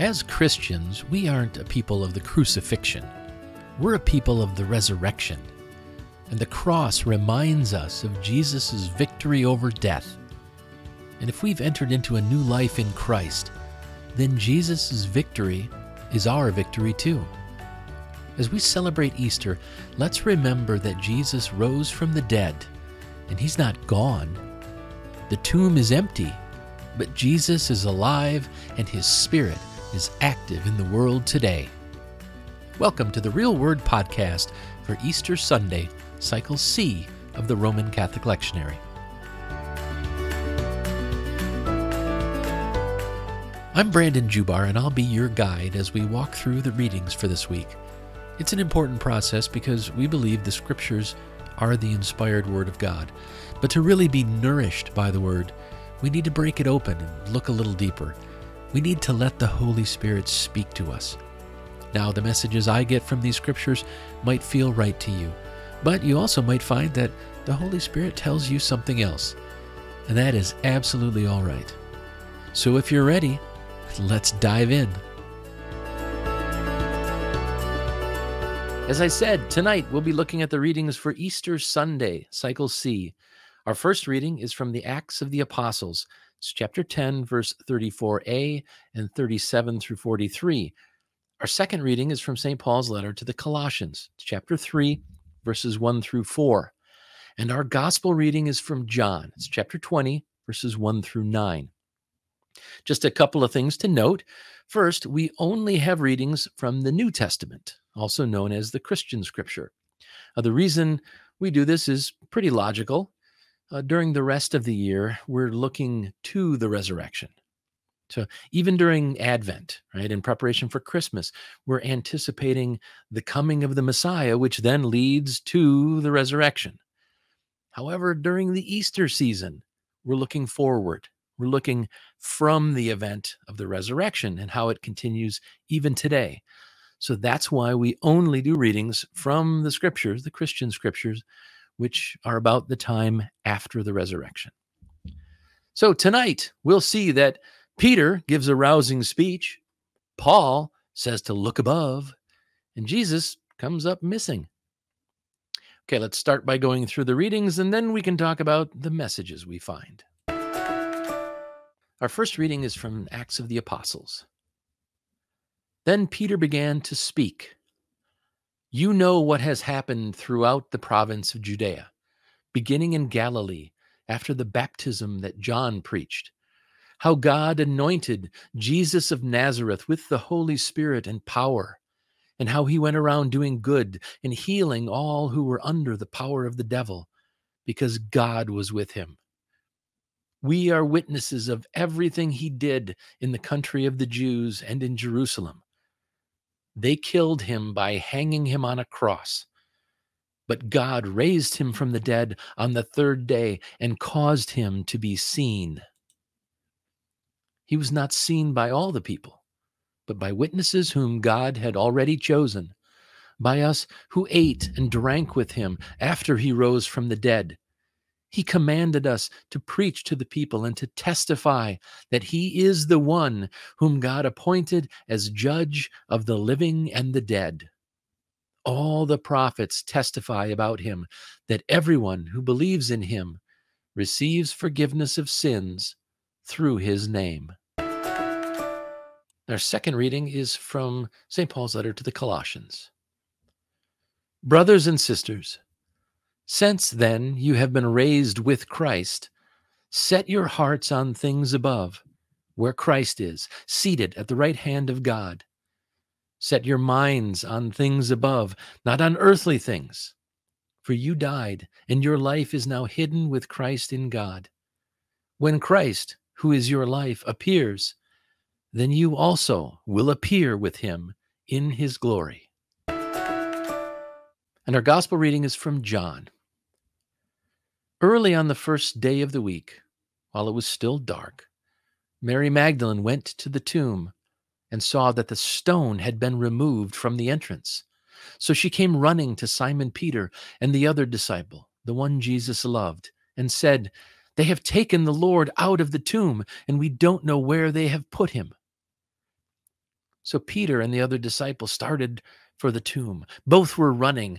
As Christians, we aren't a people of the crucifixion. We're a people of the resurrection. And the cross reminds us of Jesus' victory over death. And if we've entered into a new life in Christ, then Jesus' victory is our victory too. As we celebrate Easter, let's remember that Jesus rose from the dead, and he's not gone. The tomb is empty, but Jesus is alive, and his spirit is active in the world today. Welcome to the Real Word Podcast for Easter Sunday, Cycle C of the Roman Catholic Lectionary. I'm Brandon Jubar, and I'll be your guide as we walk through the readings for this week. It's an important process because we believe the Scriptures are the inspired Word of God. But to really be nourished by the Word, we need to break it open and look a little deeper. We need to let the Holy Spirit speak to us. Now, the messages I get from these scriptures might feel right to you, but you also might find that the Holy Spirit tells you something else. And that is absolutely all right. So if you're ready, let's dive in. As I said, tonight we'll be looking at the readings for Easter Sunday, Cycle C. Our first reading is from the Acts of the Apostles. It's chapter 10, verse 34a and 37 through 43. Our second reading is from St. Paul's letter to the Colossians, chapter 3, verses 1 through 4. And our gospel reading is from John, it's chapter 20, verses 1 through 9. Just a couple of things to note. First, we only have readings from the New Testament, also known as the Christian scripture. Uh, the reason we do this is pretty logical uh, during the rest of the year, we're looking to the resurrection. So even during Advent, right, in preparation for Christmas, we're anticipating the coming of the Messiah, which then leads to the resurrection. However, during the Easter season, we're looking forward. We're looking from the event of the resurrection and how it continues even today. So that's why we only do readings from the scriptures, the Christian scriptures, which are about the time after the resurrection. So tonight, we'll see that Peter gives a rousing speech, Paul says to look above, and Jesus comes up missing. Okay, let's start by going through the readings and then we can talk about the messages we find. Our first reading is from Acts of the Apostles. Then Peter began to speak you know what has happened throughout the province of Judea, beginning in Galilee after the baptism that John preached, how God anointed Jesus of Nazareth with the Holy Spirit and power, and how he went around doing good and healing all who were under the power of the devil, because God was with him. We are witnesses of everything he did in the country of the Jews and in Jerusalem they killed him by hanging him on a cross. But God raised him from the dead on the third day and caused him to be seen. He was not seen by all the people, but by witnesses whom God had already chosen, by us who ate and drank with him after he rose from the dead. He commanded us to preach to the people and to testify that He is the one whom God appointed as judge of the living and the dead. All the prophets testify about Him that everyone who believes in Him receives forgiveness of sins through His name. Our second reading is from St. Paul's letter to the Colossians. Brothers and sisters, since then you have been raised with Christ, set your hearts on things above, where Christ is, seated at the right hand of God. Set your minds on things above, not on earthly things. For you died, and your life is now hidden with Christ in God. When Christ, who is your life, appears, then you also will appear with him in his glory. And our gospel reading is from John. Early on the first day of the week, while it was still dark, Mary Magdalene went to the tomb and saw that the stone had been removed from the entrance. So she came running to Simon Peter and the other disciple, the one Jesus loved, and said, They have taken the Lord out of the tomb, and we don't know where they have put him. So Peter and the other disciple started for the tomb. Both were running,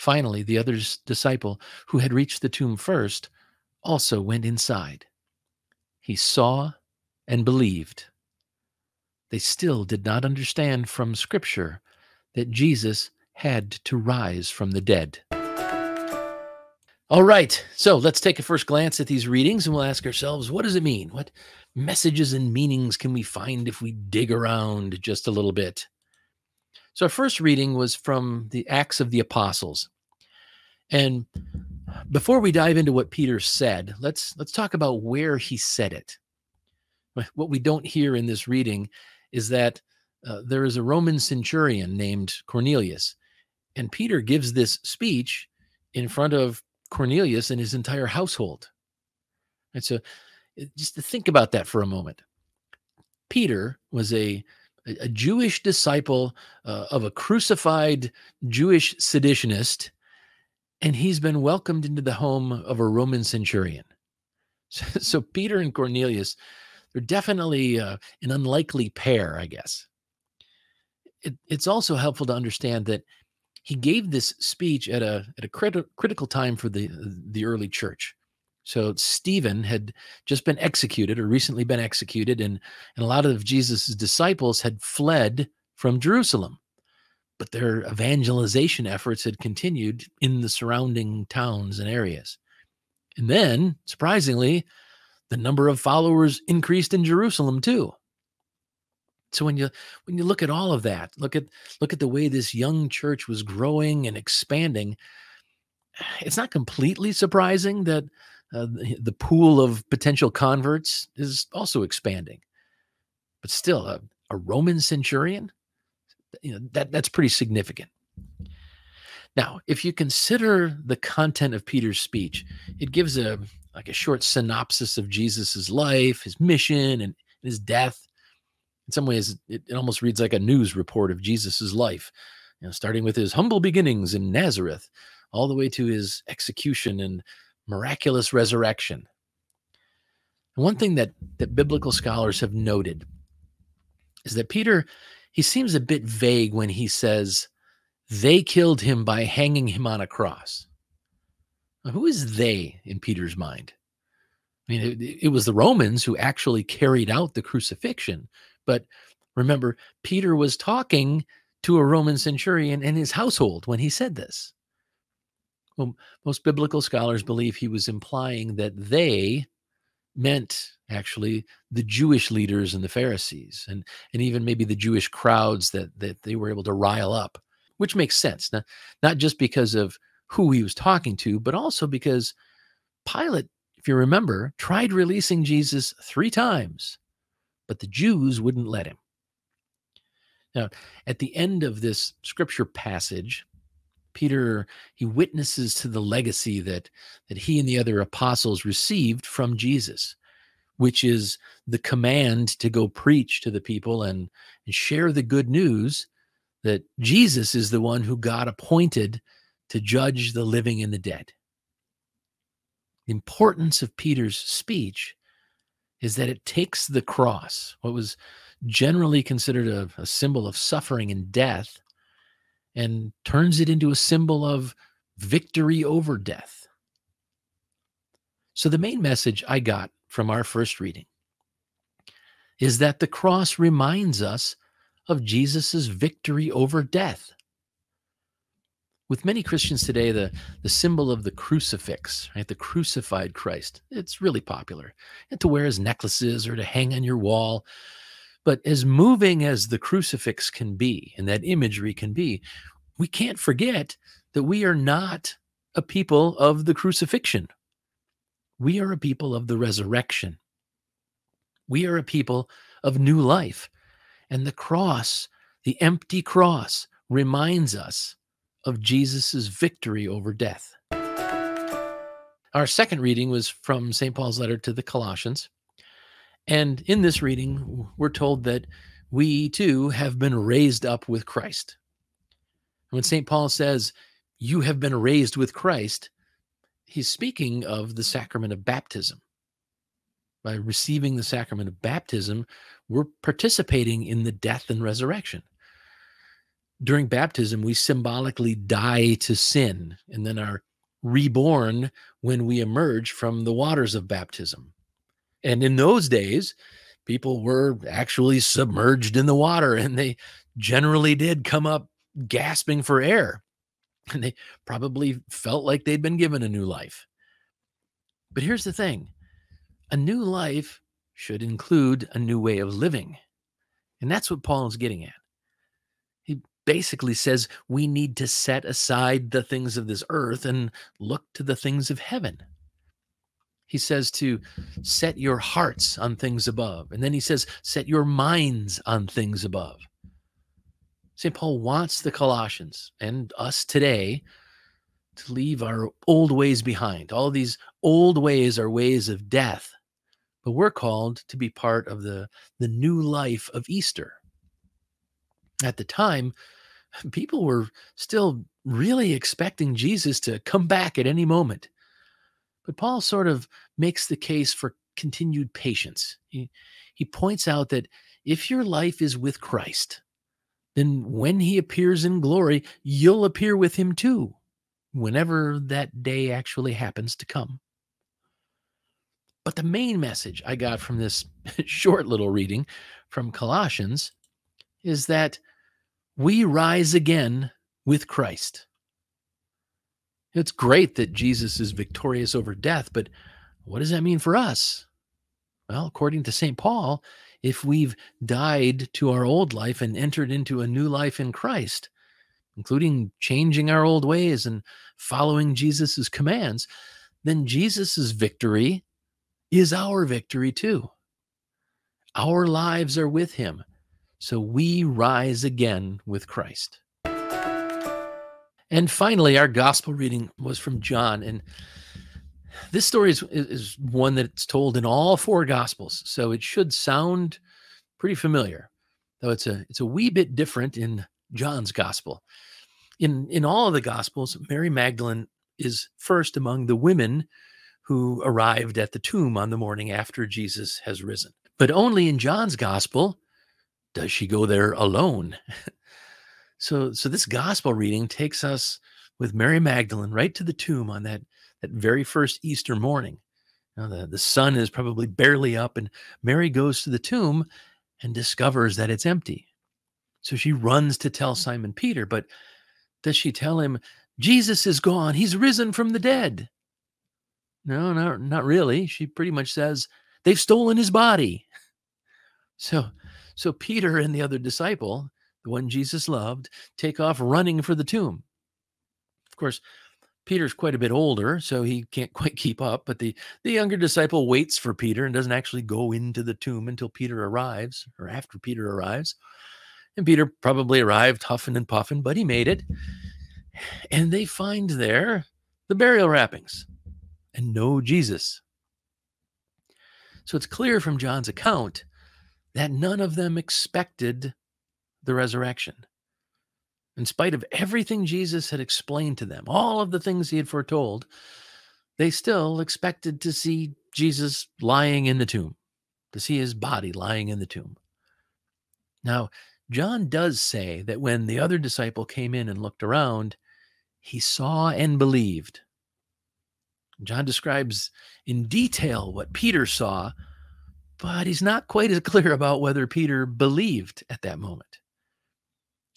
Finally, the other disciple, who had reached the tomb first, also went inside. He saw and believed. They still did not understand from Scripture that Jesus had to rise from the dead. All right, so let's take a first glance at these readings and we'll ask ourselves what does it mean? What messages and meanings can we find if we dig around just a little bit? So, our first reading was from the Acts of the Apostles. And before we dive into what Peter said, let's let's talk about where he said it. What we don't hear in this reading is that uh, there is a Roman centurion named Cornelius, and Peter gives this speech in front of Cornelius and his entire household. And so, uh, just to think about that for a moment. Peter was a a Jewish disciple uh, of a crucified Jewish seditionist, and he's been welcomed into the home of a Roman centurion. So, so Peter and Cornelius, they're definitely uh, an unlikely pair, I guess. It, it's also helpful to understand that he gave this speech at a at a criti- critical time for the the early church. So Stephen had just been executed or recently been executed, and, and a lot of Jesus' disciples had fled from Jerusalem. But their evangelization efforts had continued in the surrounding towns and areas. And then, surprisingly, the number of followers increased in Jerusalem too. So when you when you look at all of that, look at look at the way this young church was growing and expanding, it's not completely surprising that uh, the, pool of potential converts is also expanding. But still, a, a Roman centurion, you know, that that's pretty significant. Now, if you consider the content of Peter's speech, it gives a like a short synopsis of Jesus's life, his mission, and his death in some ways it, it almost reads like a news report of Jesus's life, you know, starting with his humble beginnings in Nazareth, all the way to his execution and miraculous resurrection. And one thing that that biblical scholars have noted is that Peter he seems a bit vague when he says they killed him by hanging him on a cross. Now, who is they in Peter's mind? I mean, it, it, was the Romans who actually carried out the crucifixion, but remember, Peter was talking to a Roman centurion and his household when he said this. Well, most biblical scholars believe he was implying that they meant actually the Jewish leaders and the Pharisees, and, and even maybe the Jewish crowds that, that they were able to rile up, which makes sense. Now, not just because of who he was talking to, but also because Pilate, if you remember, tried releasing Jesus three times but the Jews wouldn't let him. Now, at the end of this scripture passage, Peter he witnesses to the legacy that that he and the other apostles received from Jesus, which is the command to go preach to the people and, and share the good news that Jesus is the one who God appointed to judge the living and the dead. The importance of Peter's speech is that it takes the cross, what was generally considered a, a, symbol of suffering and death, and turns it into a symbol of victory over death. So, the main message I got from our first reading is that the cross reminds us of Jesus' victory over death with many Christians today, the, the symbol of the crucifix, right, the crucified Christ, it's really popular and to wear as necklaces or to hang on your wall. But as moving as the crucifix can be and that imagery can be, we can't forget that we are not a people of the crucifixion. We are a people of the resurrection. We are a people of new life. And the cross, The empty cross reminds us of Jesus' victory over death. Our second reading was from St. Paul's letter to the Colossians. And in this reading, we're told that we too have been raised up with Christ. When St. Paul says, You have been raised with Christ, he's speaking of the sacrament of baptism. By receiving the sacrament of baptism, we're participating in the death and resurrection. During baptism, we symbolically die to sin and then are reborn when we emerge from the waters of baptism. And in those days, people were actually submerged in the water and they generally did come up gasping for air. And they probably felt like they'd been given a new life. But here's the thing a new life should include a new way of living. And that's what Paul is getting at. He basically says we need to set aside the things of this earth and look to the things of heaven. He says to set your hearts on things above. And then he says, set your minds on things above. St. Paul wants the Colossians and us today to leave our old ways behind. All these old ways are ways of death, but we're called to be part of the, the new life of Easter. At the time, people were still really expecting Jesus to come back at any moment. But Paul sort of makes the case for continued patience. He, he points out that if your life is with Christ, then when he appears in glory, you'll appear with him too, whenever that day actually happens to come. But the main message I got from this short little reading from Colossians is that we rise again with Christ. It's great that Jesus is victorious over death, but what does that mean for us? Well, according to St. Paul, if we've died to our old life and entered into a new life in Christ, including changing our old ways and following Jesus' commands, then Jesus' victory is our victory too. Our lives are with him, so we rise again with Christ. And finally, our gospel reading was from John. And this story is, is one that's told in all four gospels. So it should sound pretty familiar, though it's a it's a wee bit different in John's gospel. In in all of the gospels, Mary Magdalene is first among the women who arrived at the tomb on the morning after Jesus has risen. But only in John's gospel does she go there alone. So, so this gospel reading takes us with Mary Magdalene right to the tomb on that that very first Easter morning. Now, the, the sun is probably barely up, and Mary goes to the tomb and discovers that it's empty. So she runs to tell mm. Simon Peter, but does she tell him, Jesus is gone, he's risen from the dead? No, not, not really. She pretty much says, they've stolen his body. So, so Peter and the other disciple the one Jesus loved, take off running for the tomb. Of course, Peter's quite a bit older, so he can't quite keep up, but the, the younger disciple waits for Peter and doesn't actually go into the tomb until Peter arrives or after Peter arrives. And Peter probably arrived huffing and puffing, but he made it. And they find there the burial wrappings and no Jesus. So it's clear from John's account that none of them expected the resurrection. In spite of everything Jesus had explained to them, all of the things he had foretold, they still expected to see Jesus lying in the tomb, to see his body lying in the tomb. Now, John does say that when the other disciple came in and looked around, he saw and believed. John describes in detail what Peter saw, but he's not quite as clear about whether Peter believed at that moment.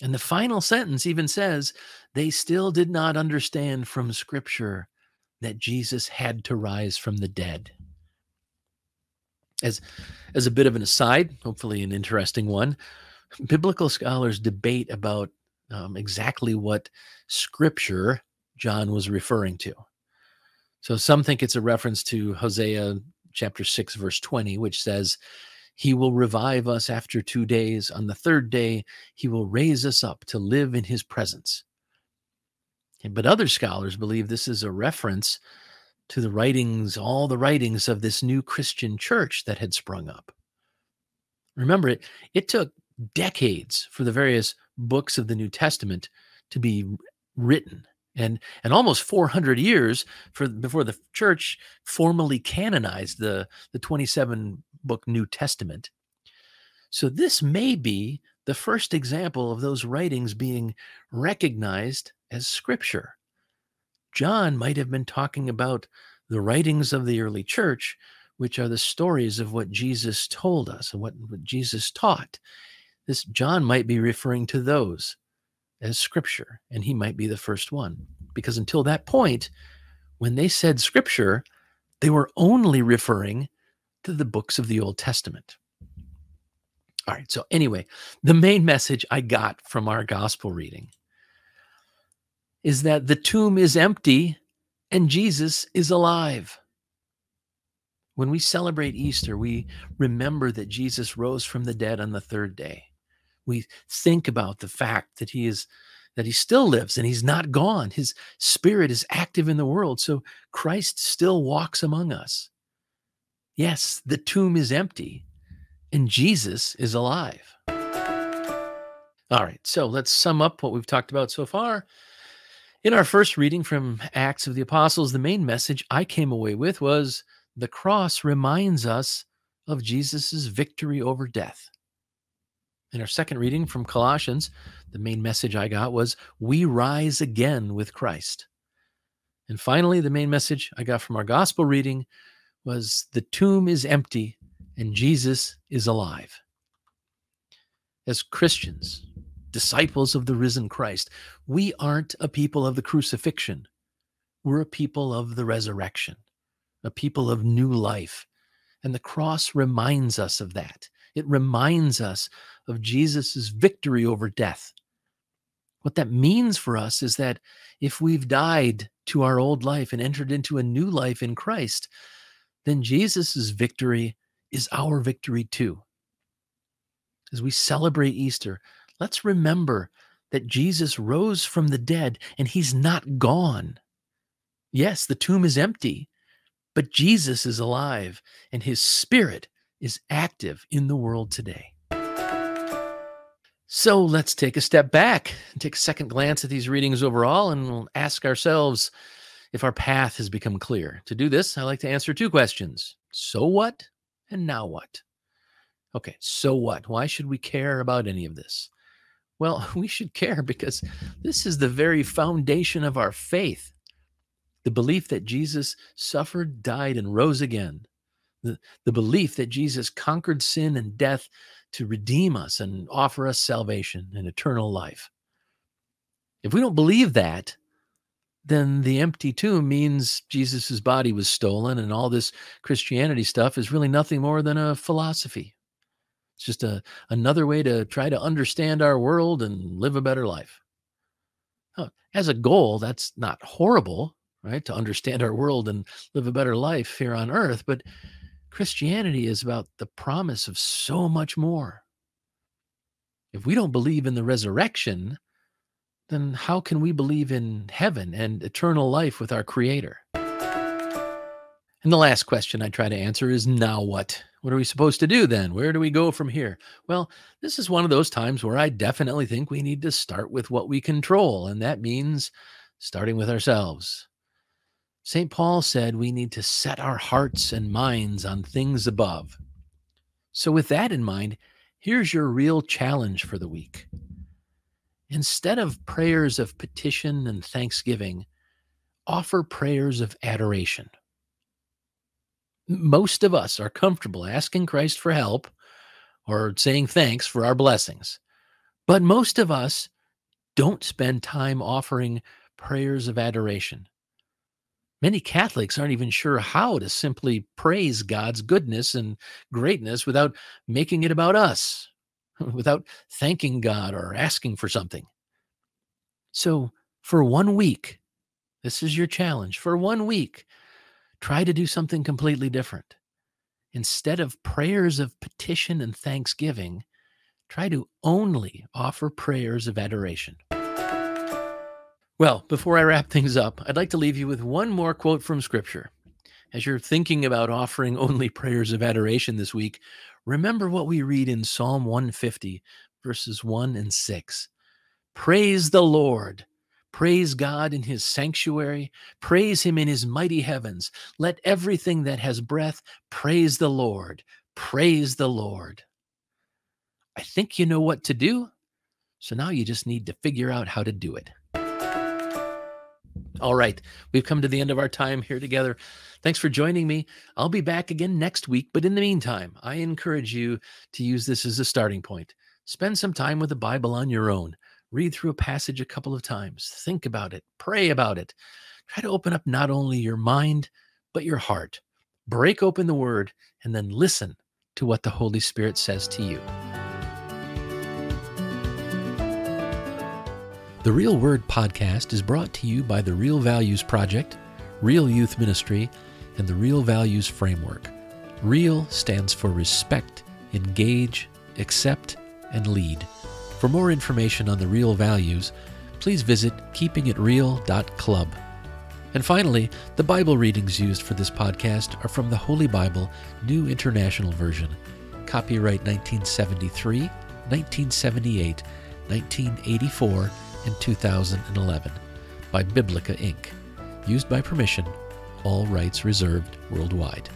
And the final sentence even says, they still did not understand from Scripture that Jesus had to rise from the dead. As, as a bit of an aside, hopefully an interesting one, biblical scholars debate about um, exactly what Scripture John was referring to. So some think it's a reference to Hosea chapter 6, verse 20, which says, He will revive us after two days. On the third day, he will raise us up to live in his presence. But other scholars believe this is a reference to the writings, all the writings of this new Christian church that had sprung up. Remember, it, it took decades for the various books of the New Testament to be written and and almost 400 years for before the church formally canonized the the 27 book New Testament. So this may be the first example of those writings being recognized as scripture. John might have been talking about the writings of the early church, which are the stories of what Jesus told us and what, what Jesus taught. This John might be referring to those as scripture, and he might be the first one. Because until that point, when they said scripture, they were only referring to the books of the Old Testament. All right, so anyway, the main message I got from our gospel reading is that the tomb is empty and Jesus is alive. When we celebrate Easter, we remember that Jesus rose from the dead on the third day. We think about the fact that he is that he still lives and he's not gone. His spirit is active in the world, so Christ still walks among us. Yes, the tomb is empty and Jesus is alive. All right, so let's sum up what we've talked about so far. In our first reading from Acts of the Apostles, the main message I came away with was the cross reminds us of Jesus' victory over death. In our second reading from Colossians, the main message I got was we rise again with Christ. And finally, the main message I got from our gospel reading was the tomb is empty and Jesus is alive. As Christians, disciples of the risen Christ, we aren't a people of the crucifixion. We're a people of the resurrection, a people of new life. And the cross reminds us of that. It reminds us of Jesus' victory over death. What that means for us is that if we've died to our old life and entered into a new life in Christ, then Jesus' victory is our victory too. As we celebrate Easter, let's remember that Jesus rose from the dead and he's not gone. Yes, the tomb is empty, but Jesus is alive and his spirit is active in the world today. So let's take a step back and take a second glance at these readings overall and we'll ask ourselves if our path has become clear. To do this, I like to answer two questions So what? And now what? Okay, so what? Why should we care about any of this? Well, we should care because this is the very foundation of our faith the belief that Jesus suffered, died, and rose again. The, the belief that Jesus conquered sin and death to redeem us and offer us salvation and eternal life. If we don't believe that, then the empty tomb means Jesus's body was stolen, and all this Christianity stuff is really nothing more than a philosophy. It's just a another way to try to understand our world and live a better life. As a goal, that's not horrible, right? To understand our world and live a better life here on earth, but Christianity is about the promise of so much more. If we don't believe in the resurrection, then how can we believe in heaven and eternal life with our Creator? And the last question I try to answer is now what? What are we supposed to do then? Where do we go from here? Well, this is one of those times where I definitely think we need to start with what we control, and that means starting with ourselves. St. Paul said we need to set our hearts and minds on things above. So, with that in mind, here's your real challenge for the week. Instead of prayers of petition and thanksgiving, offer prayers of adoration. Most of us are comfortable asking Christ for help or saying thanks for our blessings. But most of us don't spend time offering prayers of adoration. Many Catholics aren't even sure how to simply praise God's goodness and greatness without making it about us without thanking God or asking for something. So, for one week, this is your challenge. For one week, try to do something completely different. instead of prayers of petition and thanksgiving, try to only offer prayers of adoration. Well, before I wrap things up, I'd like to leave you with one more quote from Scripture. As you're thinking about offering only prayers of adoration this week, remember what we read in Psalm 150, verses 1 and 6. Praise the Lord. Praise God in his sanctuary. Praise him in his mighty heavens. Let everything that has breath praise the Lord. Praise the Lord. I think you know what to do. So now you just need to figure out how to do it. All right, we've come to the end of our time here together. Thanks for joining me. I'll be back again next week, but in the meantime, I encourage you to use this as a starting point. Spend some time with the Bible on your own. Read through a passage a couple of times. Think about it. Pray about it. Try to open up not only your mind, but your heart. Break open the Word and then listen to what the Holy Spirit says to you. The Real Word podcast is brought to you by the Real Values Project, Real Youth Ministry, and the Real Values Framework. REAL stands for respect, engage, accept, and lead. For more information on the Real Values, please visit keepingitreal.club. And finally, the Bible readings used for this podcast are from the Holy Bible, New International Version, copyright 1973, 1978, 1984, in 2011 by Biblica Inc., used by permission, all rights reserved worldwide.